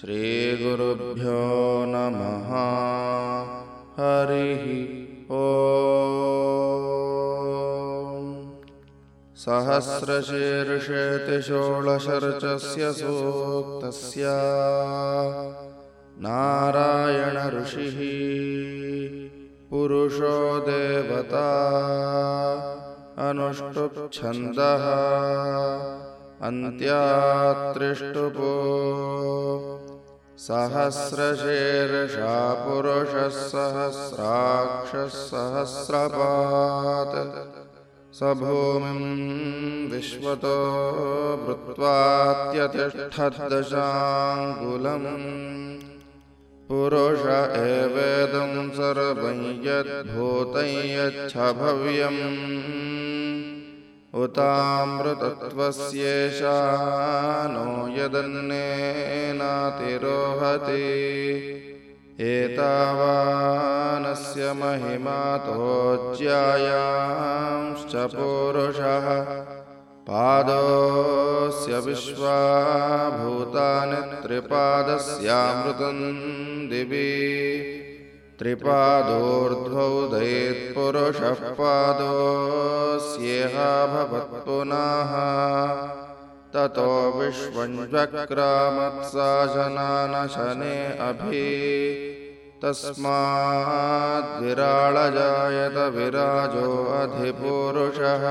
श्रीगुरुभ्यो नमः। हरिः ओ सहस्रशीर्षेतिषोळशर्चस्य सूक्तस्य नारायणऋषिः पुरुषो देवता अनुष्टुप्छन्दः। अन्त्यात्रिष्टुपो। सहस्रशीर्षा पुरुषः सहस्राक्षः सहस्रपात् स भूमिं विश्वतो भृत्वात्यतिष्ठद्दशाङ्कुलम् पुरुष एवेदं सर्वं यद्भूतं यच्छ भव्यम् उतामृतत्वस्येषा नो यदन्नेनातिरोहति। एतावानस्य महिमातोज्यायांश्च पुरुषः। पादोऽस्य विश्वाभूतानि त्रिपादस्यामृतं दिवि। त्रिपादोर्ध्वौ दैत्पुरुषः पादोऽस्येह भवत् पुनः ततो विश्वञ्जक्रामत्सा जनानशने अभि तस्माद्विराळजायत विराजो अधिपुरुषः।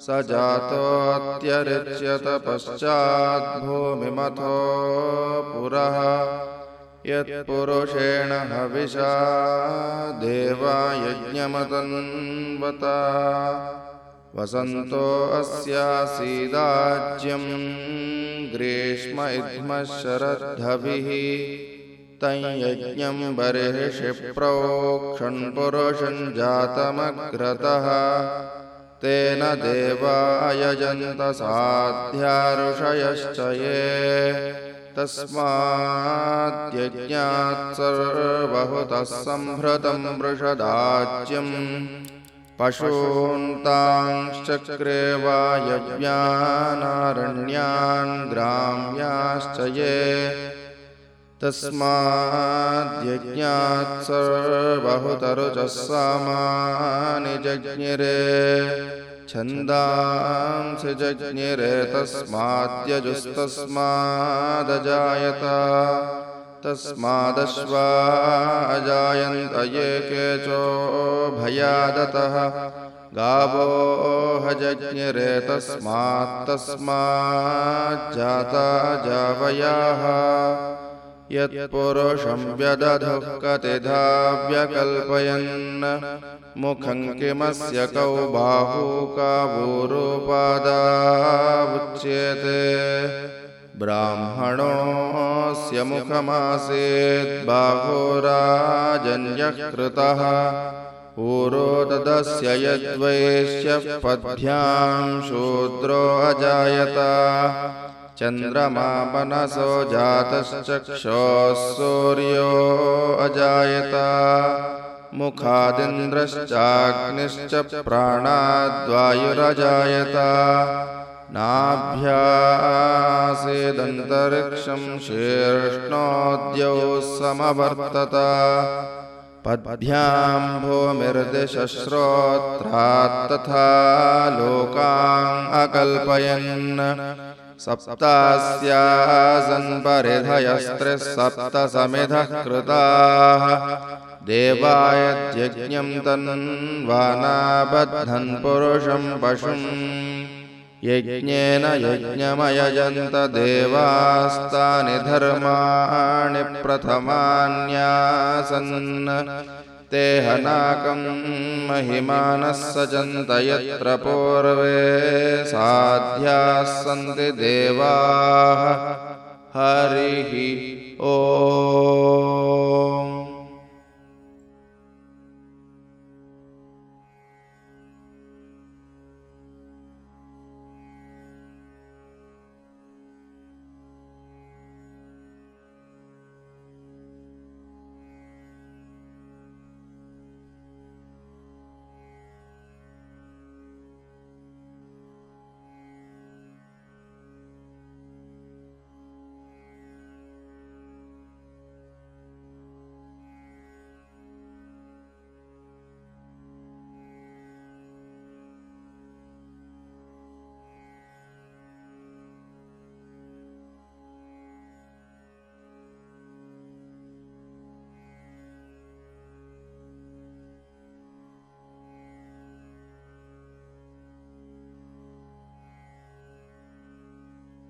स जातोऽत्यरिच्यत पश्चाद्भूमिमथो पुरः। यत्पुरुषेण हविषा देवायज्ञमतन्वता वसन्तो अस्यासीदाज्यं ग्रीष्म इद्मः शरद्धभिः तं यज्ञं बर्हिषि प्रोक्षण्पुरुषं जातमग्रतः। तेन देवायजन्त साध्याऋषयश्च ये तस्माद्यज्ञात् सर्वहुतः सम्भृतं वृषदाज्यम् पशून्तांश्चक्रे वायव्यानारण्यान् ग्राम्याश्च ये तस्माद्यज्ञात् सर्वहुतरुचः सामानि जज्ञिरे छन्दांसि ये केचो भयादतः। गावो हजज्ञिरे तस्मात्तस्माज्जाता जावयाः यत्पुरुषं व्यदधुः कतिधा व्यकल्पयन् मुखं किमस्य कौ बाहू कावूरुपादावुच्यते ब्राह्मणोऽस्य मुखमासीत् बाहोराजन्यः कृतः पूरोदस्य यद्वैश्यः पद्भ्यां शूद्रो अजायत चन्द्रमा मनसो जातश्चक्षोः सूर्यो अजायत। मुखादिन्द्रश्चाग्निश्च प्राणाद्वायुरजायत। नाभ्यासेदन्तरिक्षं शीर्ष्णोद्यौ समवर्तत। पद्भ्यां भूमिर्दिशश्रोत्रात्तथा लोकान् अकल्पयन् सप्तास्यासन् परिधयस्त्रिसप्तसमिधः कृताः देवायज्ञं तन्वानाबद्धन् पुरुषं पशुम्। यज्ञेन यज्ञमयजन्त देवास्तानि धर्माणि प्रथमान्यासन् ते हनाकं महिमानः सजन्त यत्र पूर्वे साध्याः सन्ति देवाः। हरिः ओ